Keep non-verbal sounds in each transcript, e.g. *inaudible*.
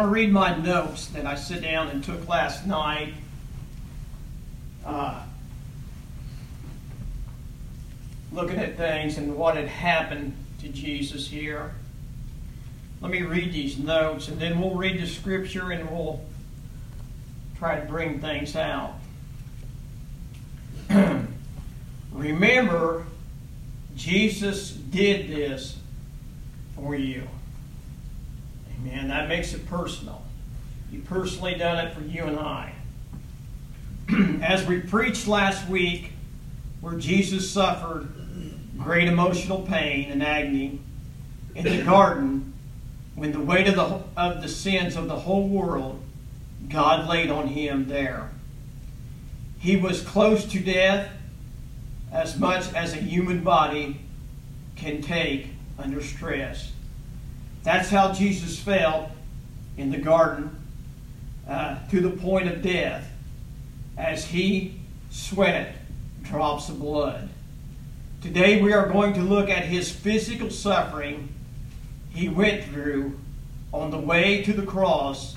Want to read my notes that I sit down and took last night. Uh, looking at things and what had happened to Jesus here. Let me read these notes and then we'll read the scripture and we'll try to bring things out. *clears throat* Remember, Jesus did this for you. Amen. That makes it personal. You personally done it for you and I. *clears throat* As we preached last week, where Jesus suffered great emotional pain and agony in the garden, when the weight of the, of the sins of the whole world God laid on him there. He was close to death as much as a human body can take under stress. That's how Jesus felt in the garden uh, to the point of death as he sweat drops of blood. Today we are going to look at his physical suffering he went through on the way to the cross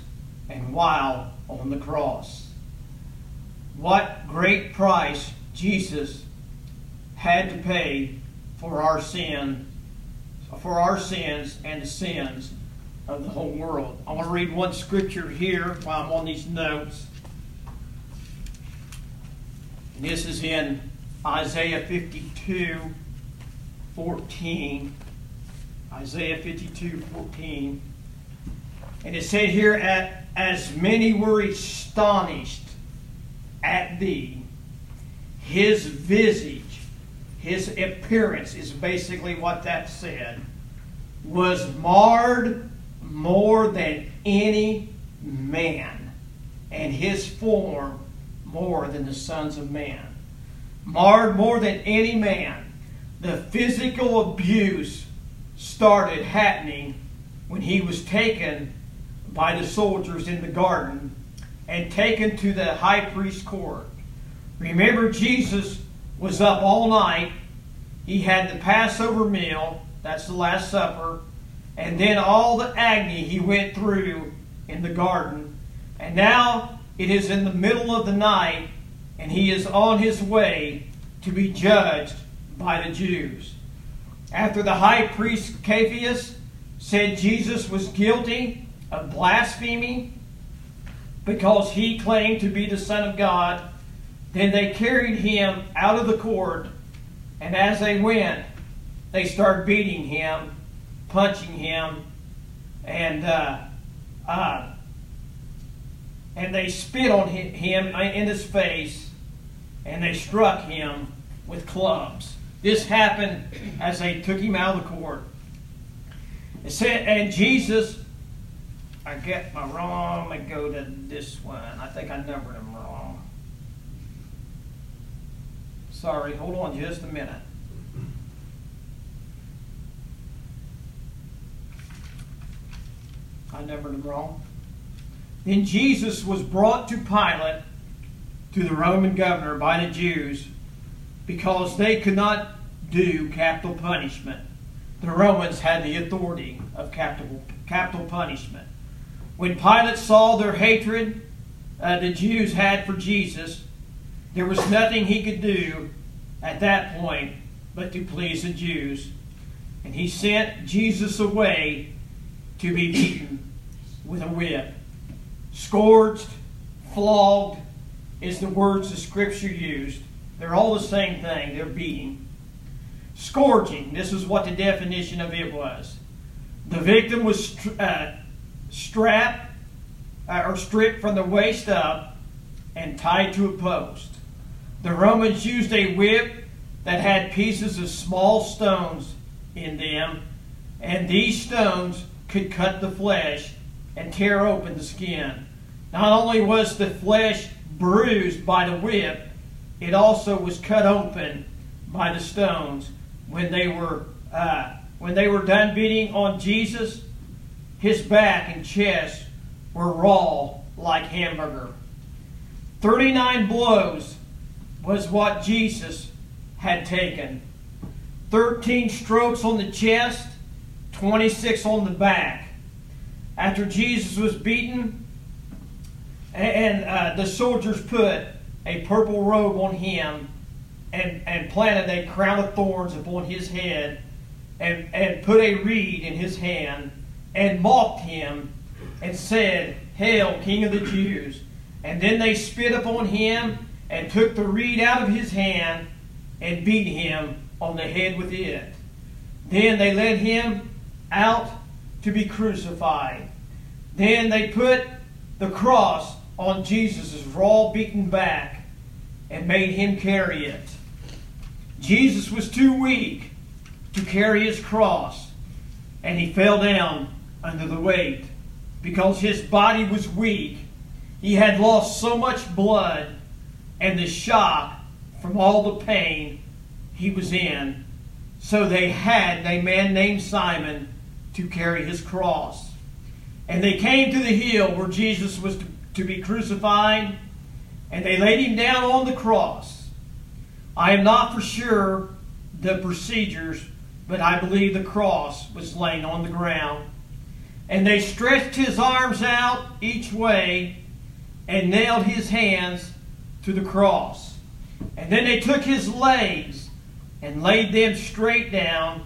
and while on the cross. What great price Jesus had to pay for our sin for our sins and the sins of the whole world. I want to read one scripture here while I'm on these notes. And this is in Isaiah 52 14. Isaiah 52 14. And it said here, As many were astonished at thee, his visage his appearance is basically what that said, was marred more than any man, and his form more than the sons of man. Marred more than any man. The physical abuse started happening when he was taken by the soldiers in the garden and taken to the high priest's court. Remember, Jesus was up all night. He had the Passover meal, that's the Last Supper, and then all the agony he went through in the garden. And now it is in the middle of the night, and he is on his way to be judged by the Jews. After the high priest Caiaphas said Jesus was guilty of blasphemy because he claimed to be the Son of God, then they carried him out of the court, and as they went, they started beating him, punching him, and uh, uh, and they spit on him in his face, and they struck him with clubs. This happened as they took him out of the court. It said, and Jesus, I get my wrong. Me go to this one. I think I numbered them wrong. Sorry, hold on just a minute. I numbered them wrong. Then Jesus was brought to Pilate, to the Roman governor, by the Jews, because they could not do capital punishment. The Romans had the authority of capital, capital punishment. When Pilate saw their hatred uh, the Jews had for Jesus, there was nothing he could do at that point but to please the Jews. And he sent Jesus away to be beaten with a whip. Scourged, flogged is the words the scripture used. They're all the same thing. They're beating. Scourging, this is what the definition of it was. The victim was uh, strapped uh, or stripped from the waist up and tied to a post. The Romans used a whip that had pieces of small stones in them, and these stones could cut the flesh and tear open the skin. Not only was the flesh bruised by the whip, it also was cut open by the stones when they were uh, when they were done beating on Jesus. His back and chest were raw like hamburger. Thirty-nine blows was what Jesus had taken. Thirteen strokes on the chest, twenty-six on the back. After Jesus was beaten, and uh, the soldiers put a purple robe on him and, and planted a crown of thorns upon his head and, and put a reed in his hand and mocked him and said, Hail, King of the Jews. And then they spit upon him and took the reed out of his hand and beat him on the head with it. Then they led him out to be crucified. Then they put the cross on Jesus' raw, beaten back and made him carry it. Jesus was too weak to carry his cross, and he fell down under the weight. Because his body was weak, he had lost so much blood and the shock from all the pain he was in. So they had a man named Simon to carry his cross. And they came to the hill where Jesus was to, to be crucified, and they laid him down on the cross. I am not for sure the procedures, but I believe the cross was laying on the ground. And they stretched his arms out each way and nailed his hands to the cross. And then they took his legs and laid them straight down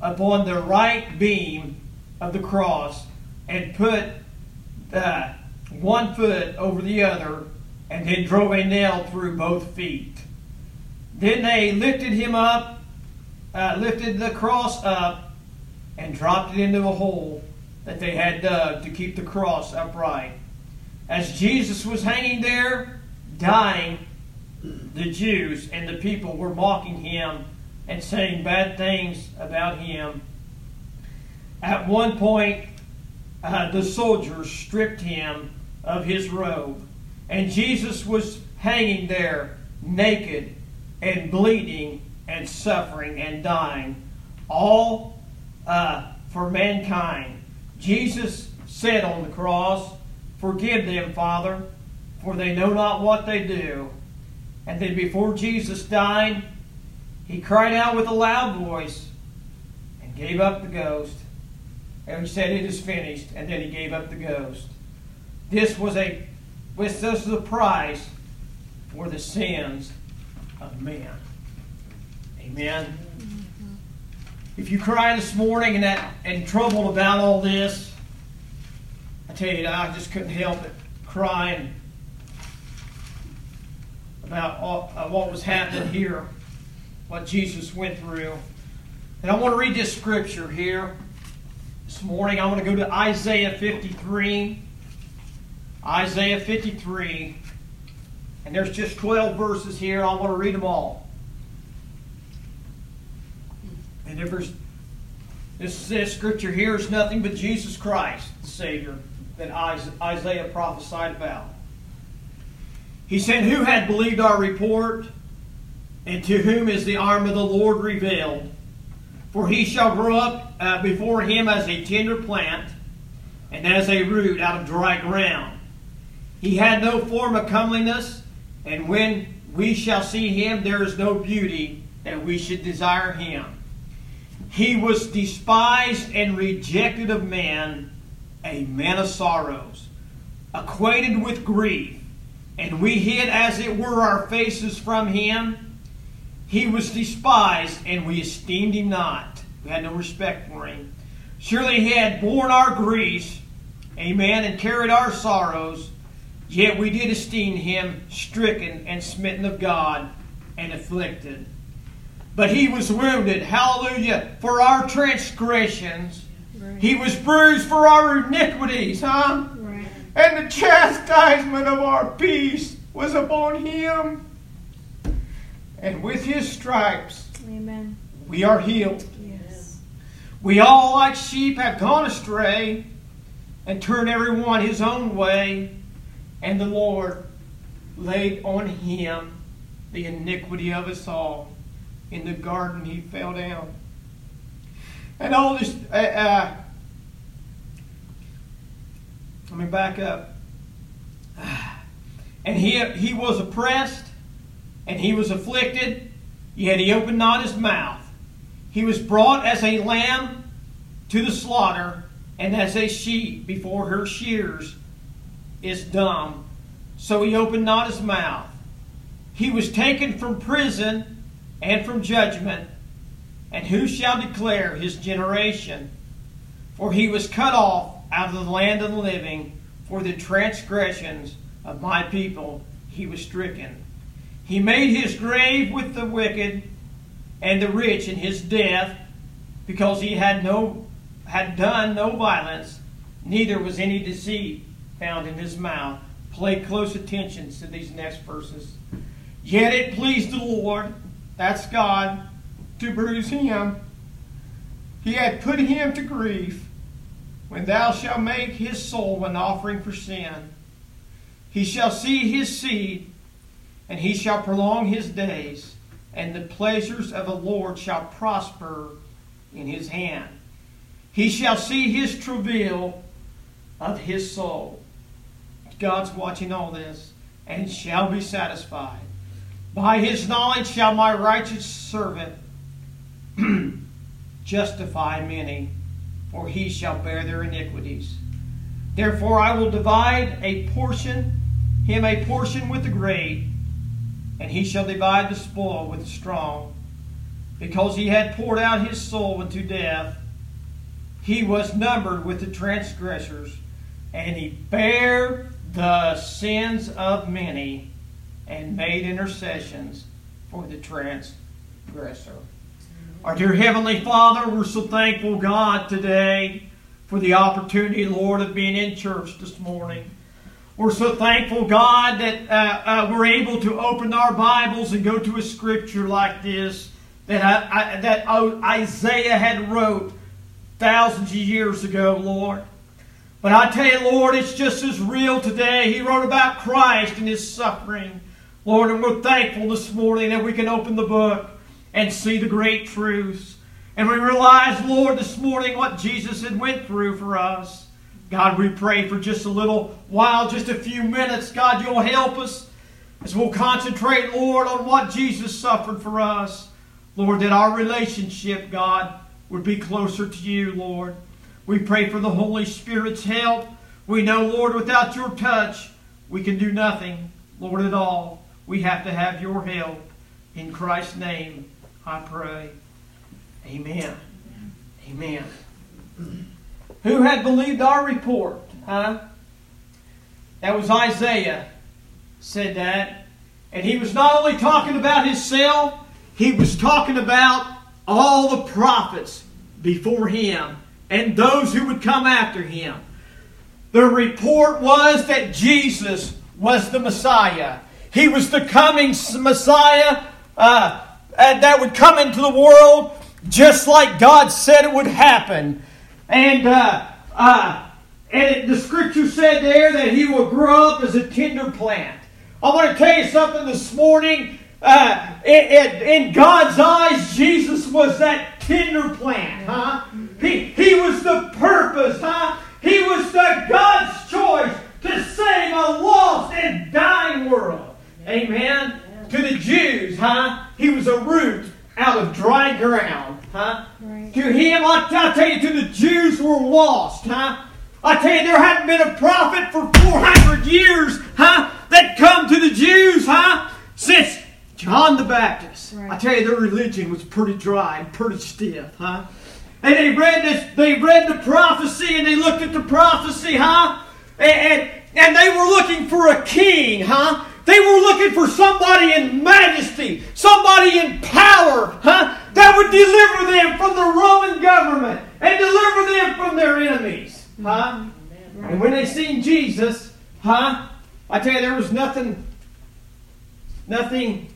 upon the right beam of the cross and put uh, one foot over the other and then drove a nail through both feet. Then they lifted him up, uh, lifted the cross up, and dropped it into a hole that they had dug to keep the cross upright. As Jesus was hanging there, dying, the Jews and the people were mocking him and saying bad things about him. At one point, uh, the soldiers stripped him of his robe, and Jesus was hanging there naked and bleeding and suffering and dying, all uh, for mankind. Jesus said on the cross, Forgive them, Father, for they know not what they do. And then before Jesus died, he cried out with a loud voice and gave up the ghost. And he said, It is finished. And then he gave up the ghost. This was a this was the price for the sins of men. Amen. Mm-hmm. If you cry this morning and that and troubled about all this, I tell you, I just couldn't help it crying about all, uh, what was happening here, what Jesus went through. And I want to read this scripture here this morning. I want to go to Isaiah 53. Isaiah 53. And there's just 12 verses here. I want to read them all. And there's this, this scripture here is nothing but Jesus Christ, the Savior, that Isaiah prophesied about. He said, Who had believed our report? And to whom is the arm of the Lord revealed? For he shall grow up uh, before him as a tender plant, and as a root out of dry ground. He had no form of comeliness, and when we shall see him, there is no beauty that we should desire him. He was despised and rejected of man, a man of sorrows, acquainted with grief, and we hid as it were our faces from him. He was despised, and we esteemed him not. We had no respect for him. Surely he had borne our griefs, amen, and carried our sorrows. Yet we did esteem him stricken and smitten of God and afflicted. But he was wounded, hallelujah, for our transgressions. He was bruised for our iniquities, huh? And the chastisement of our peace was upon him. And with his stripes, Amen. we are healed. Yes. We all, like sheep, have gone astray. and turned every one his own way. And the Lord laid on him the iniquity of us all. In the garden he fell down. And all this, uh, uh, let me back up. *sighs* And he, he was oppressed, and he was afflicted, yet he opened not his mouth. He was brought as a lamb to the slaughter, and as a sheep before her shears is dumb, so he opened not his mouth. He was taken from prison and from judgment, and who shall declare his generation? For he was cut off out of the land of the living, for the transgressions of my people he was stricken. He made his grave with the wicked and the rich in his death, because he had no had done no violence, neither was any deceit found in his mouth. Pay close attention to these next verses. Yet it pleased the Lord, that's God, to bruise him. He had put him to grief. When thou shalt make his soul an offering for sin, he shall see his seed, and he shall prolong his days, and the pleasures of the Lord shall prosper in his hand. He shall see his travail of his soul. God's watching all this, and shall be satisfied. By his knowledge shall my righteous servant *clears throat* justify many, for he shall bear their iniquities. Therefore I will divide a portion, him a portion with the great, and he shall divide the spoil with the strong. Because he had poured out his soul unto death, he was numbered with the transgressors, and he bare the sins of many, and made intercessions for the transgressor. Our dear Heavenly Father, we're so thankful, God, today for the opportunity, Lord, of being in church this morning. We're so thankful, God, that uh, uh, we're able to open our Bibles and go to a scripture like this that, I, I, that Isaiah had wrote thousands of years ago, Lord. But I tell you, Lord, it's just as real today. He wrote about Christ and his suffering. Lord, and we're thankful this morning that we can open the book and see the great truths. And we realize, Lord, this morning what Jesus had went through for us. God, we pray for just a little while, just a few minutes. God, you'll help us as we'll concentrate, Lord, on what Jesus suffered for us. Lord, that our relationship, God, would be closer to you, Lord. We pray for the Holy Spirit's help. We know, Lord, without your touch, we can do nothing, Lord, at all. We have to have your help. In Christ's name, I pray. Amen. Amen. Who had believed our report? Huh? That was Isaiah said that. And he was not only talking about himself, he was talking about all the prophets before him and those who would come after him. The report was that Jesus was the Messiah. He was the coming Messiah uh, uh, that would come into the world just like God said it would happen. And, uh, uh, and the scripture said there that he will grow up as a tender plant. I want to tell you something this morning. Uh, it, it, in God's eyes, Jesus was that tender plant, huh? He, he was the purpose, huh? He was the God's choice to save a lost and dying world. Amen. To the Jews, huh? He was a root out of dry ground, huh? Right. To him, I, I tell you, to the Jews were lost, huh? I tell you, there hadn't been a prophet for 400 years, huh? That come to the Jews, huh? Since John the Baptist. Right. I tell you, their religion was pretty dry and pretty stiff, huh? And they read this, they read the prophecy and they looked at the prophecy, huh? And, and, and they were looking for a king, huh? They were looking for somebody in majesty, somebody in power, huh? That would deliver them from the Roman government and deliver them from their enemies, huh? And when they seen Jesus, huh? I tell you, there was nothing, nothing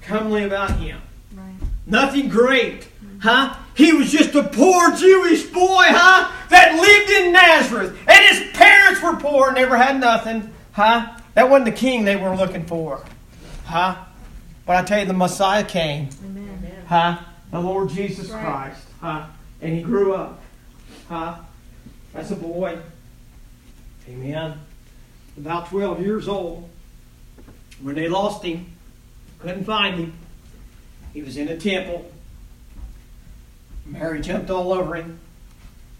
comely about him. Right. Nothing great, huh? He was just a poor Jewish boy, huh? that lived in Nazareth, and his parents were poor, never had nothing, huh? That wasn't the king they were looking for, huh? But I tell you, the Messiah came, Amen. huh? The Lord Jesus right. Christ, huh? And he grew up, huh? As a boy, amen. About 12 years old, when they lost him, couldn't find him. He was in a temple. Mary jumped all over him.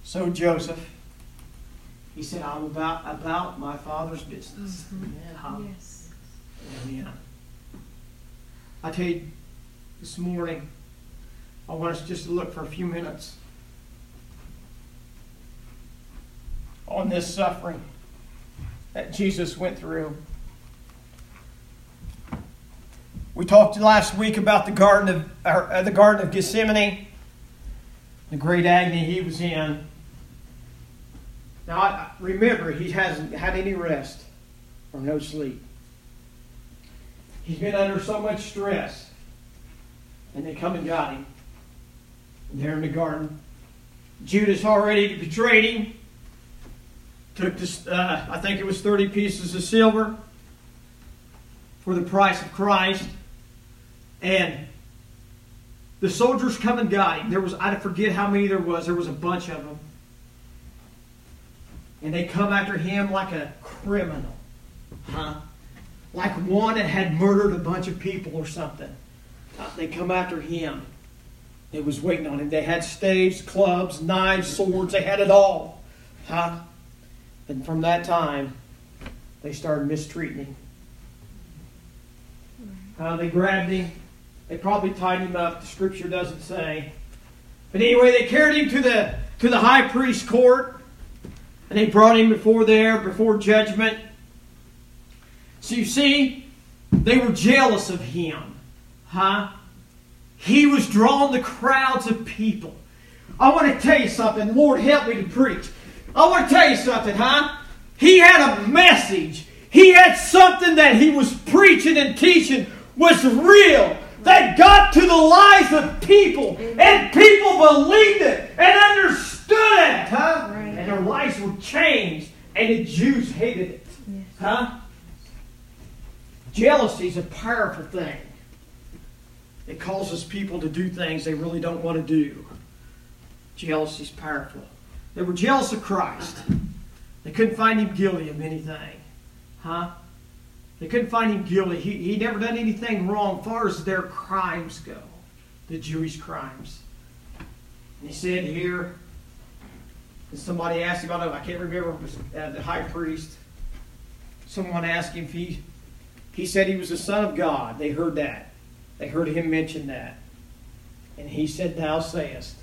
So Joseph. He said, I'm about about my father's business. Mm-hmm. Yes. Amen. I tell you, this morning, I want us just to look for a few minutes on this suffering that Jesus went through. We talked last week about the garden of uh, the garden of Gethsemane, the great agony he was in. Now remember, he hasn't had any rest or no sleep. He's been under so much stress, and they come and got him. There in the garden, Judas already betrayed him. Took this, uh, I think it was thirty pieces of silver for the price of Christ. And the soldiers come and got him. There was, I forget how many there was. There was a bunch of them. And they come after him like a criminal. Huh? Like one that had murdered a bunch of people or something. Uh, they come after him. It was waiting on him. They had staves, clubs, knives, swords. They had it all. Huh? And from that time, they started mistreating him. Uh, they grabbed him they probably tied him up. The scripture doesn't say. But anyway, they carried him to the to the high priest court, and they brought him before there, before judgment. So you see, they were jealous of him. Huh? He was drawing the crowds of people. I want to tell you something. Lord, help me to preach. I want to tell you something, huh? He had a message. He had something that he was preaching and teaching was real that got to the lives of people, and people believed it and understood it, huh? Their lives were changed, and the Jews hated it, yes. huh? Jealousy is a powerful thing. It causes people to do things they really don't want to do. Jealousy is powerful. They were jealous of Christ. They couldn't find him guilty of anything, huh? They couldn't find him guilty. He, he never done anything wrong as far as their crimes go, the Jewish crimes. And he said here, somebody asked him, I don't, I can't remember, it was uh, the high priest. Someone asked him if he, he said he was the Son of God. They heard that. They heard him mention that. And he said, Thou sayest,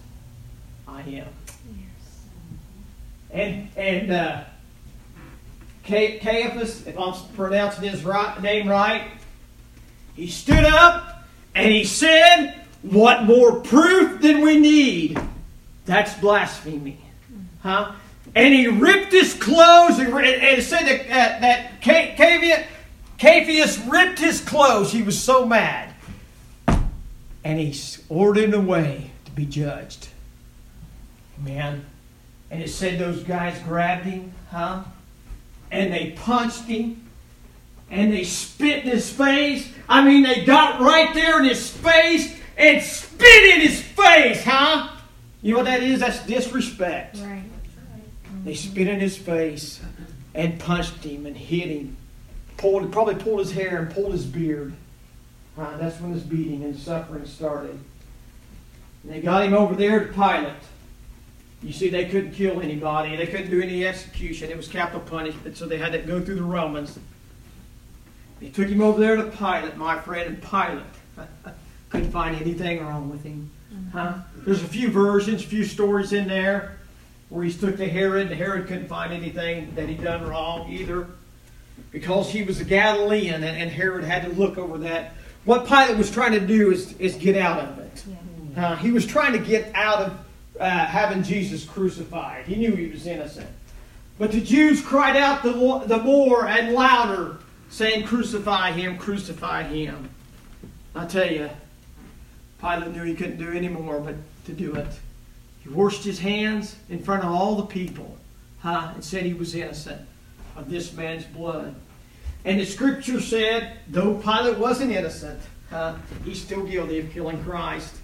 I am. Yes. And, and, uh, Caiaphas, if I'm pronouncing his right, name right, he stood up and he said, What more proof than we need? That's blasphemy. Huh? And he ripped his clothes and it said that, uh, that Caiaphas ripped his clothes. He was so mad. And he ordered him away to be judged. Amen. And it said those guys grabbed him, huh? and they punched him and they spit in his face. I mean, they got right there in his face and spit in his face, huh? You know what that is? That's disrespect. Right. They spit in his face and punched him and hit him. Pulled, probably pulled his hair and pulled his beard. That's when his beating and suffering started. And they got him over there to Pilate. You see, they couldn't kill anybody. They couldn't do any execution. It was capital punishment, so they had to go through the Romans. They took him over there to Pilate, my friend, and Pilate *laughs* couldn't find anything wrong with him. Mm-hmm. Huh? There's a few versions, a few stories in there where he took to Herod, and Herod couldn't find anything that he'd done wrong either because he was a Galilean, and Herod had to look over that. What Pilate was trying to do is, is get out of it. Uh, he was trying to get out of uh, having Jesus crucified. He knew he was innocent. But the Jews cried out the, the more and louder, saying, Crucify him, crucify him. I tell you, Pilate knew he couldn't do any more but to do it. He washed his hands in front of all the people, huh, and said he was innocent of this man's blood. And the scripture said, though Pilate wasn't innocent, huh, he's still guilty of killing Christ.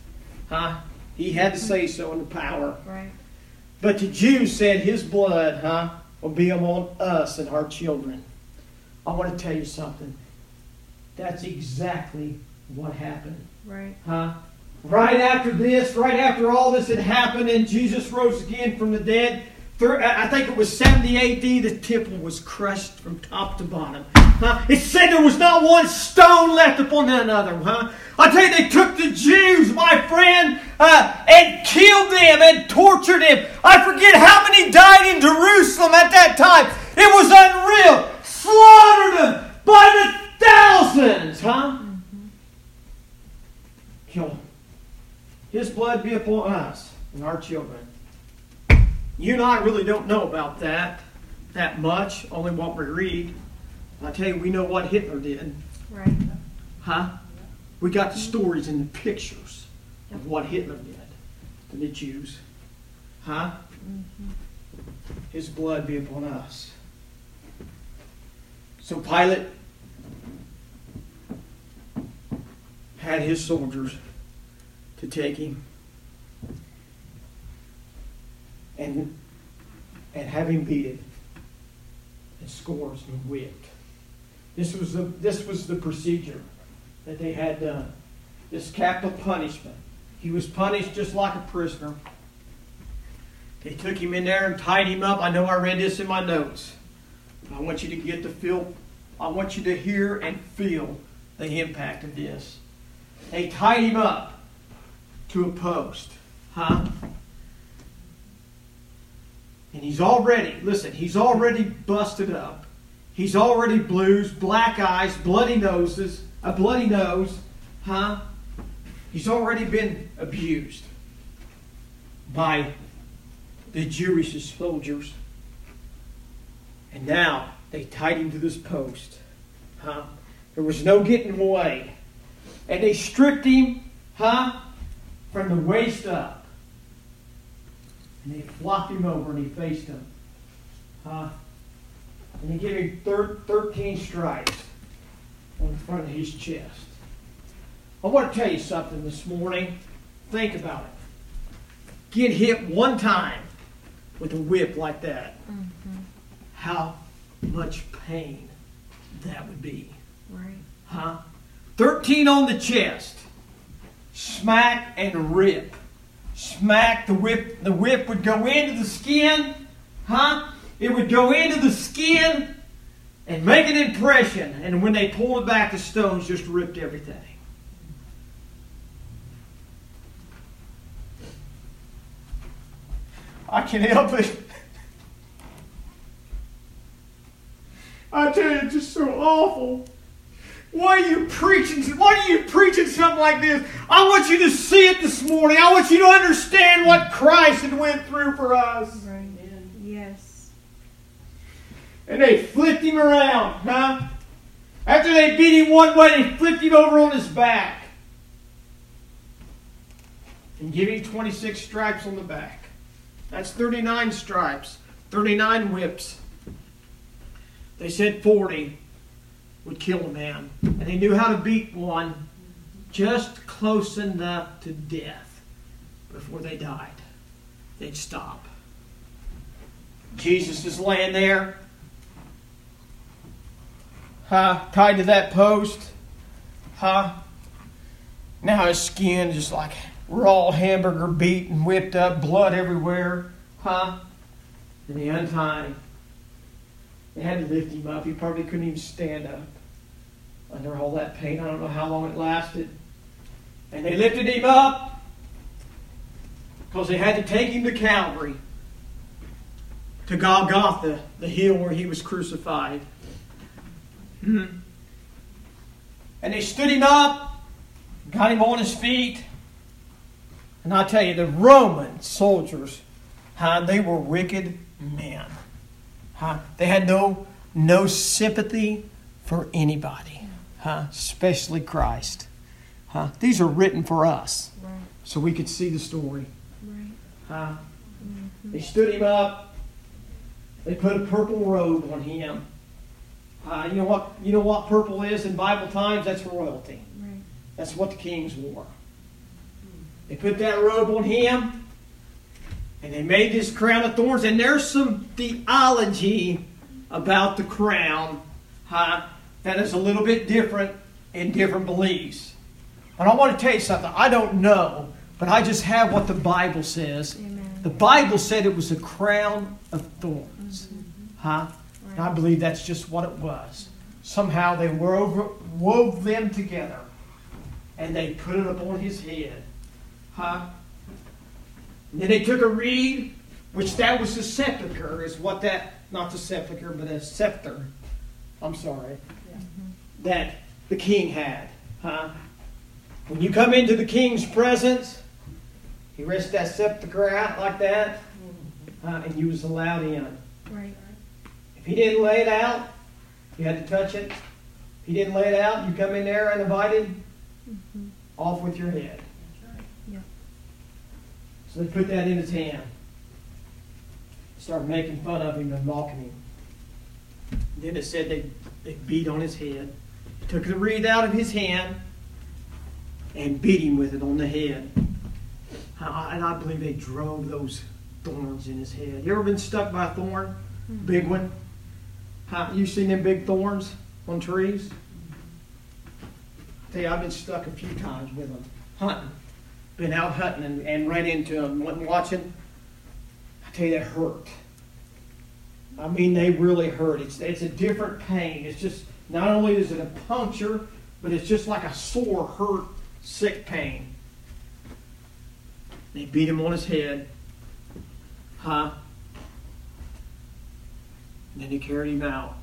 Huh? He had to mm-hmm. say so in the power. Right. But the Jews said his blood, huh, will be among us and our children. I want to tell you something. That's exactly what happened. Right. Huh? Right after this, right after all this had happened and Jesus rose again from the dead, I think it was 70 AD, the temple was crushed from top to bottom. Huh? It said there was not one stone left upon another. Huh? I tell you, they took the Jews, my friend, uh, and killed them and tortured them. I forget how many died in Jerusalem at that time. It was unreal. Slaughtered them by the thousands. Huh? Mm-hmm. His blood be upon us and our children. You and I really don't know about that that much, only what we read. I tell you, we know what Hitler did. Right. Huh? We got the stories and the pictures of what Hitler did to the Jews. Huh? Mm-hmm. His blood be upon us. So Pilate had his soldiers to take him and and have him beaten and scores and whipped. This was the this was the procedure that they had done. This capital punishment. He was punished just like a prisoner. They took him in there and tied him up. I know I read this in my notes. I want you to get the feel. I want you to hear and feel the impact of this. They tied him up to a post. Huh? And he's already, listen, he's already busted up. He's already blues, black eyes, bloody noses, a bloody nose. Huh? He's already been abused by the Jewish soldiers. And now they tied him to this post. Huh? There was no getting away. And they stripped him, huh? From the waist up. And they flopped him over and he faced them. Huh? And he gave him thir- 13 stripes on the front of his chest. I want to tell you something this morning. Think about it. Get hit one time with a whip like that. Mm-hmm. How much pain that would be. Right. Huh? 13 on the chest smack and rip. Smack the whip. The whip would go into the skin, huh? It would go into the skin and make an impression. And when they pulled it back, the stones just ripped everything. I can't help it. I tell you, it's just so awful. Why are you preaching? Why are you preaching something like this? I want you to see it this morning. I want you to understand what Christ had went through for us. Right. Yes. And they flipped him around, huh? After they beat him one way, they flipped him over on his back. And give him 26 stripes on the back. That's 39 stripes, 39 whips. They said 40 would kill a man. And they knew how to beat one just close enough to death before they died. They'd stop. Jesus is laying there, huh, tied to that post, huh? Now his skin just like raw hamburger beat and whipped up, blood everywhere, huh? And they untie they had to lift him up. He probably couldn't even stand up under all that pain. I don't know how long it lasted. And they lifted him up because they had to take him to Calvary, to Golgotha, the hill where he was crucified. Hmm. And they stood him up, got him on his feet. And I tell you, the Roman soldiers, huh, they were wicked men. Huh? They had no, no sympathy for anybody, huh? especially Christ. Huh? These are written for us right. so we could see the story. Right. Huh? They stood him up. They put a purple robe on him. Uh, you know what? You know what purple is in Bible times? That's royalty. Right. That's what the kings wore. They put that robe on him, and they made this crown of thorns. And there's some theology about the crown huh, that is a little bit different in different beliefs. And I want to tell you something. I don't know, but I just have what the Bible says. Amen. The Bible said it was a crown of thorns. Mm-hmm. Huh? And I believe that's just what it was. Somehow they wove, wove them together and they put it upon his head. Huh? And then they took a reed, which that was the sepulchre, is what that, not the sepulchre, but a scepter. I'm sorry. That the king had. Huh? When you come into the king's presence, he rests that sepulchre out like that, uh, and you was allowed in. Right. If he didn't lay it out, you had to touch it. If he didn't lay it out, you come in there uninvited, off with your head. So they put that in his hand. Started making fun of him and mocking him. Then it said they, they beat on his head, took the reed out of his hand, and beat him with it on the head. I- And I believe they drove those thorns in his head. You ever been stuck by a thorn? Mm-hmm. Big one? How, you seen them big thorns on trees? I tell you, I've been stuck a few times with them, hunting. Been out hunting and, and ran into them, and watching. I tell you, that hurt. I mean, they really hurt. It's, it's a different pain. It's just, not only is it a puncture, but it's just like a sore, hurt, sick pain. They beat him on his head. Huh? And then he carried him out.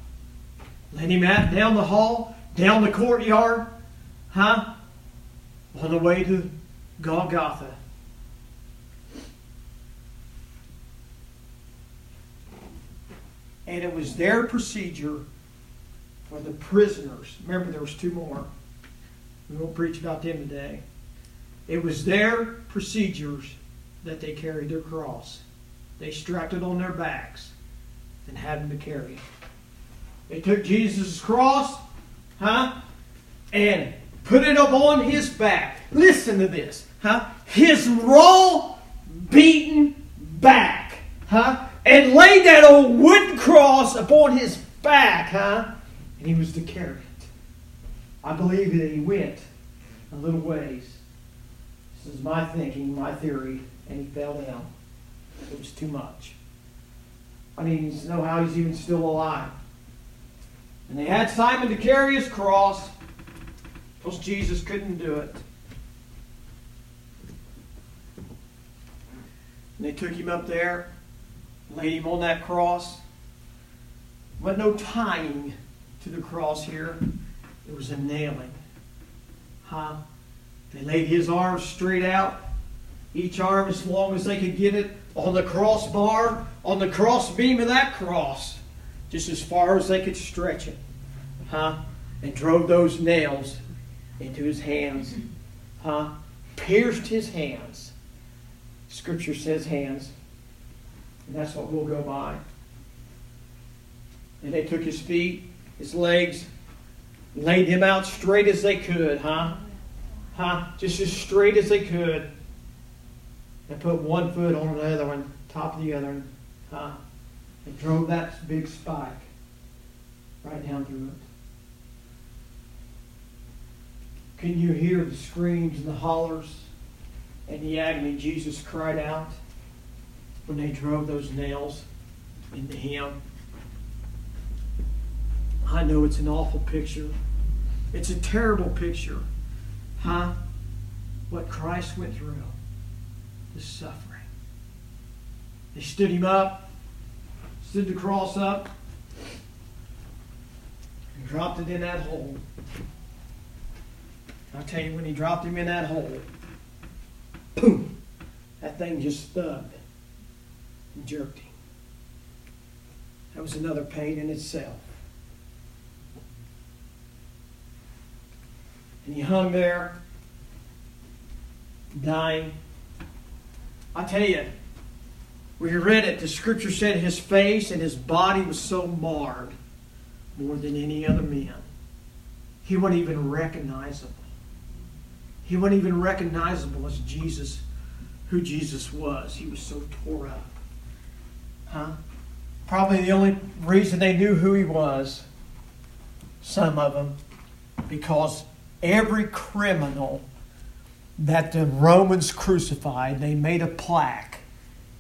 Led him out down the hall, down the courtyard, huh? On the way to Golgotha. And it was their procedure for the prisoners. Remember, there was two more. We won't preach about them today. It was their procedures that they carried their cross. They strapped it on their backs and had them to carry it. They took Jesus' cross, huh? And put it up on his back. Listen to this, huh? His raw, beaten back, huh? And laid that old wooden cross upon his back, huh? And he was to carry it. I believe that he went a little ways. This is my thinking, my theory, and he fell down. It was too much. I didn't even know how he's even still alive. And they had Simon to carry his cross because Jesus couldn't do it. And they took him up there, laid him on that cross. But no tying to the cross here. It was a nailing. Huh? They laid his arms straight out, each arm as long as they could get it on the crossbar, on the cross beam of that cross, just as far as they could stretch it. Huh? And drove those nails into his hands. Huh? Pierced his hands. Scripture says hands. And that's what we'll go by. And they took his feet, his legs, laid him out straight as they could, huh? Huh? Just as straight as they could. And put one foot on the other one, top of the other one, huh? And drove that big spike right down through it. Can you hear the screams and the hollers and the agony Jesus cried out when they drove those nails into him? I know it's an awful picture. It's a terrible picture. Huh? What Christ went through. The suffering. They stood him up, stood the cross up, and dropped it in that hole. I'll tell you, when he dropped him in that hole, boom, that thing just thugged and jerked him. That was another pain in itself. And he hung there, dying. I tell you, We read it. The scripture said his face and his body was so marred more than any other man. He wasn't even recognize recognizable. He wasn't even recognizable as Jesus, who Jesus was. He was so tore up. Huh? Probably the only reason they knew who he was, some of them, because every criminal that the Romans crucified, they made a plaque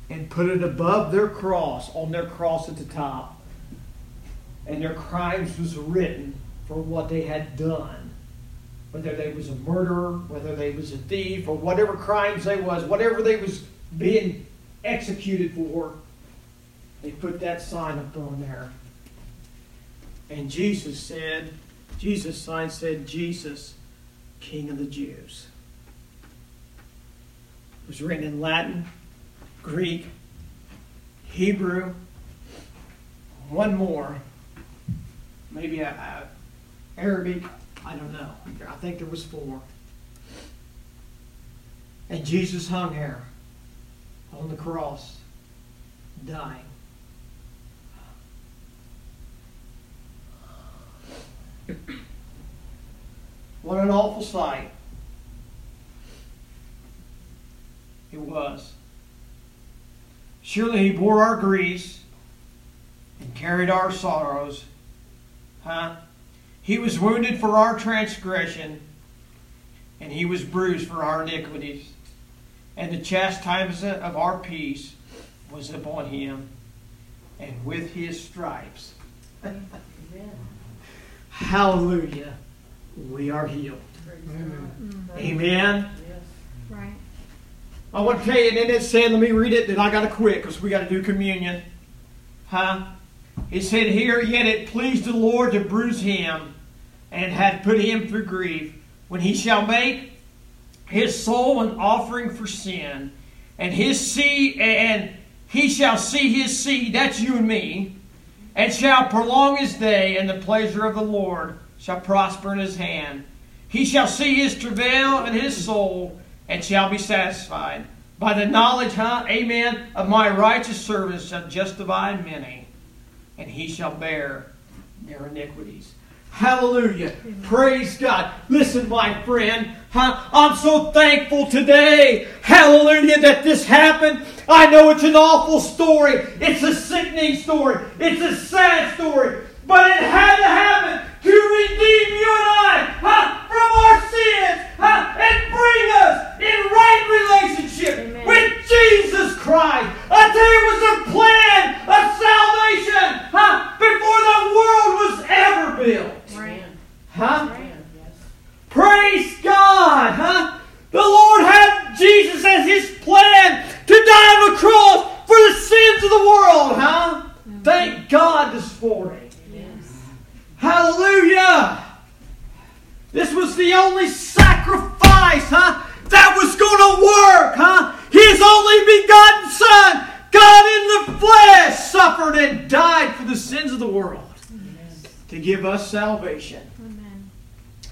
and put it above their cross, on their cross at the top. And their crimes was written for what they had done. Whether they was a murderer, whether they was a thief, or whatever crimes they was, whatever they was being executed for, they put that sign up on there. And Jesus said, Jesus' sign said, Jesus, King of the Jews. It was written in Latin, Greek, Hebrew, one more, maybe a, a Arabic, I don't know. I think there was four. And Jesus hung there on the cross, dying. What an awful sight. It was. Surely he bore our griefs and carried our sorrows. Huh? He was wounded for our transgression, and he was bruised for our iniquities. And the chastisement of our peace was upon him, and with his stripes. *laughs* Hallelujah. We are healed. Amen. Amen. Yes. Right. I want to tell you, and then it said, let me read it, then I got to quit because we got to do communion. Huh? It said here, yet it pleased the Lord to bruise him and had put him through grief when he shall make his soul an offering for sin and his seed and he shall see his seed that's you and me and shall prolong his day and the pleasure of the lord shall prosper in his hand he shall see his travail and his soul and shall be satisfied. By the knowledge, huh, amen, of my righteous service shall justify many, and he shall bear their iniquities. Hallelujah. Praise God. Listen, my friend, I'm so thankful today, hallelujah, that this happened. I know it's an awful story. It's a sickening story. It's a sad story. But it had to happen to redeem you and I huh, from our sins huh, and bring us in right relationship Amen. with Jesus Christ. I tell you, it was a plan of salvation huh, before the world was ever built. Huh? Yes. Praise God. Huh? The Lord had Jesus as his plan to die on the cross for the sins of the world. Huh? Thank God this morning. Hallelujah! This was the only sacrifice, huh? That was going to work, huh? His only begotten Son, God in the flesh, suffered and died for the sins of the world to give us salvation. Amen.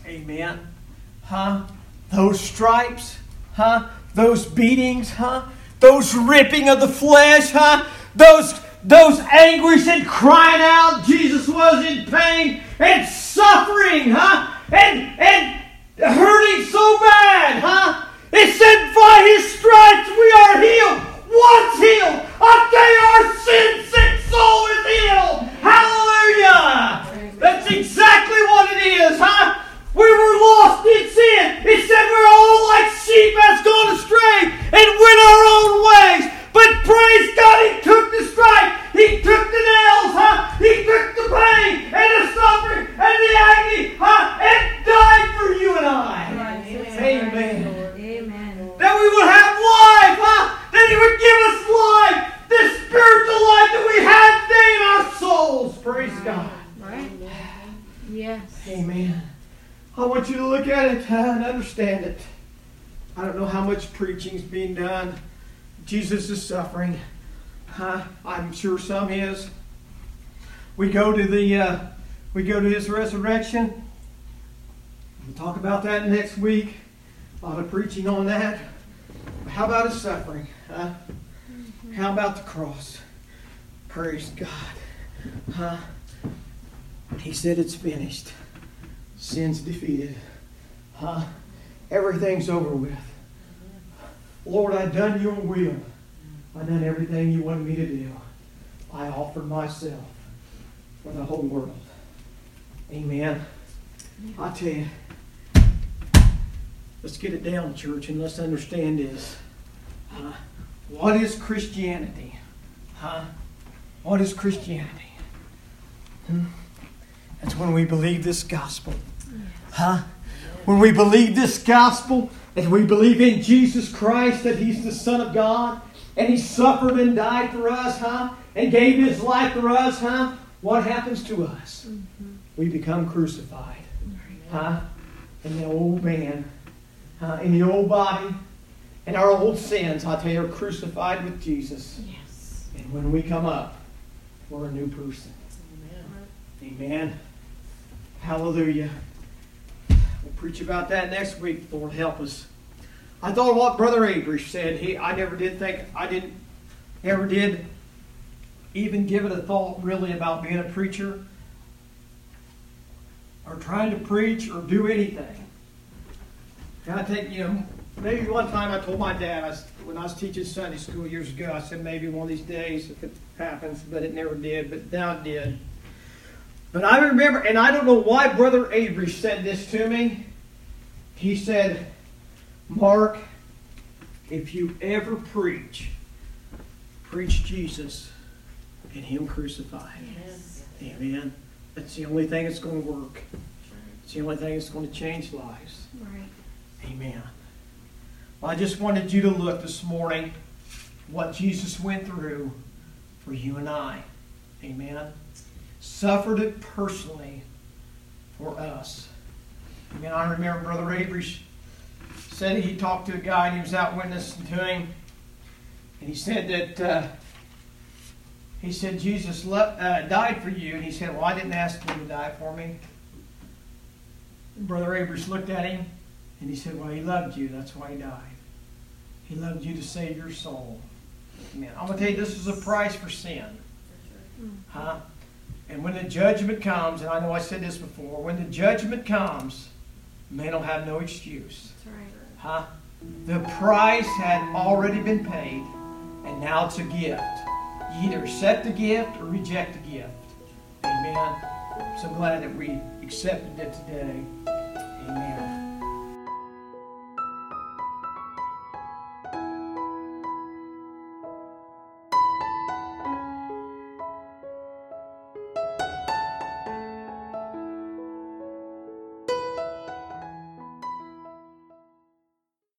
Amen. Huh? Those stripes, huh? Those beatings, huh? Those ripping of the flesh, huh? Those those anguish and crying out. Jesus was in pain and suffering, huh? And and hurting so bad, huh? It said, by his stripes we are healed. What's healed? Tell you, our sin sick soul is healed. Hallelujah. That's exactly what it is, huh? We were lost in sin. It said we're all like sheep that's gone astray and went our own ways. But praise God, He took the stripe, He took the nails, huh? He took the pain and the suffering and the agony, huh? And died for you and I. Amen. Amen. Amen. That we would have life, huh? That He would give us life, the spiritual life that we have today in our souls. Praise right. God. Right. Yes. Amen. I want you to look at it and understand it. I don't know how much preaching is being done. Jesus is suffering. Huh? I'm sure some is. We go to the uh, we go to his resurrection. We'll talk about that next week. A lot of preaching on that. How about his suffering? Huh? How about the cross? Praise God. Huh? He said it's finished. Sin's defeated. Huh? Everything's over with. Lord, I've done your will. I've done everything you wanted me to do. I offered myself for the whole world. Amen. I tell you, let's get it down, church, and let's understand this. Uh, what is Christianity? Huh? What is Christianity? Hmm? That's when we believe this gospel. Huh? When we believe this gospel, and we believe in Jesus Christ, that He's the Son of God, and He suffered and died for us, huh? And gave His life for us, huh? What happens to us? Mm-hmm. We become crucified, huh? In the old man, huh? In the old body, and our old sins, I tell you, are crucified with Jesus. Yes. And when we come up, we're a new person. Amen. Amen. Hallelujah. Preach about that next week. Lord help us. I thought what Brother Avery said. He, I never did think, I didn't, ever did even give it a thought really about being a preacher or trying to preach or do anything. And I think, you know, maybe one time I told my dad, I, when I was teaching Sunday school years ago, I said maybe one of these days if it happens, but it never did, but now it did. But I remember, and I don't know why Brother Avery said this to me. He said, Mark, if you ever preach, preach Jesus and Him crucified. Yes. Amen. That's the only thing that's going to work. It's the only thing that's going to change lives. Right. Amen. Well, I just wanted you to look this morning what Jesus went through for you and I. Amen suffered it personally for us. I mean, I remember Brother Avery said he talked to a guy and he was out witnessing to him, and he said that uh, he said Jesus uh, died for you, and he said, "Well, I didn't ask him to die for me." And Brother Avery looked at him, and he said, "Well, he loved you. That's why he died. He loved you to save your soul." Amen. I'm gonna tell you, this is a price for sin. Huh? And when the judgment comes, and I know I said this before, when the judgment comes, men will have no excuse. That's right. Huh? The price had already been paid, and now it's a gift. You either accept the gift or reject the gift. Amen. I'm so glad that we accepted it today. Amen.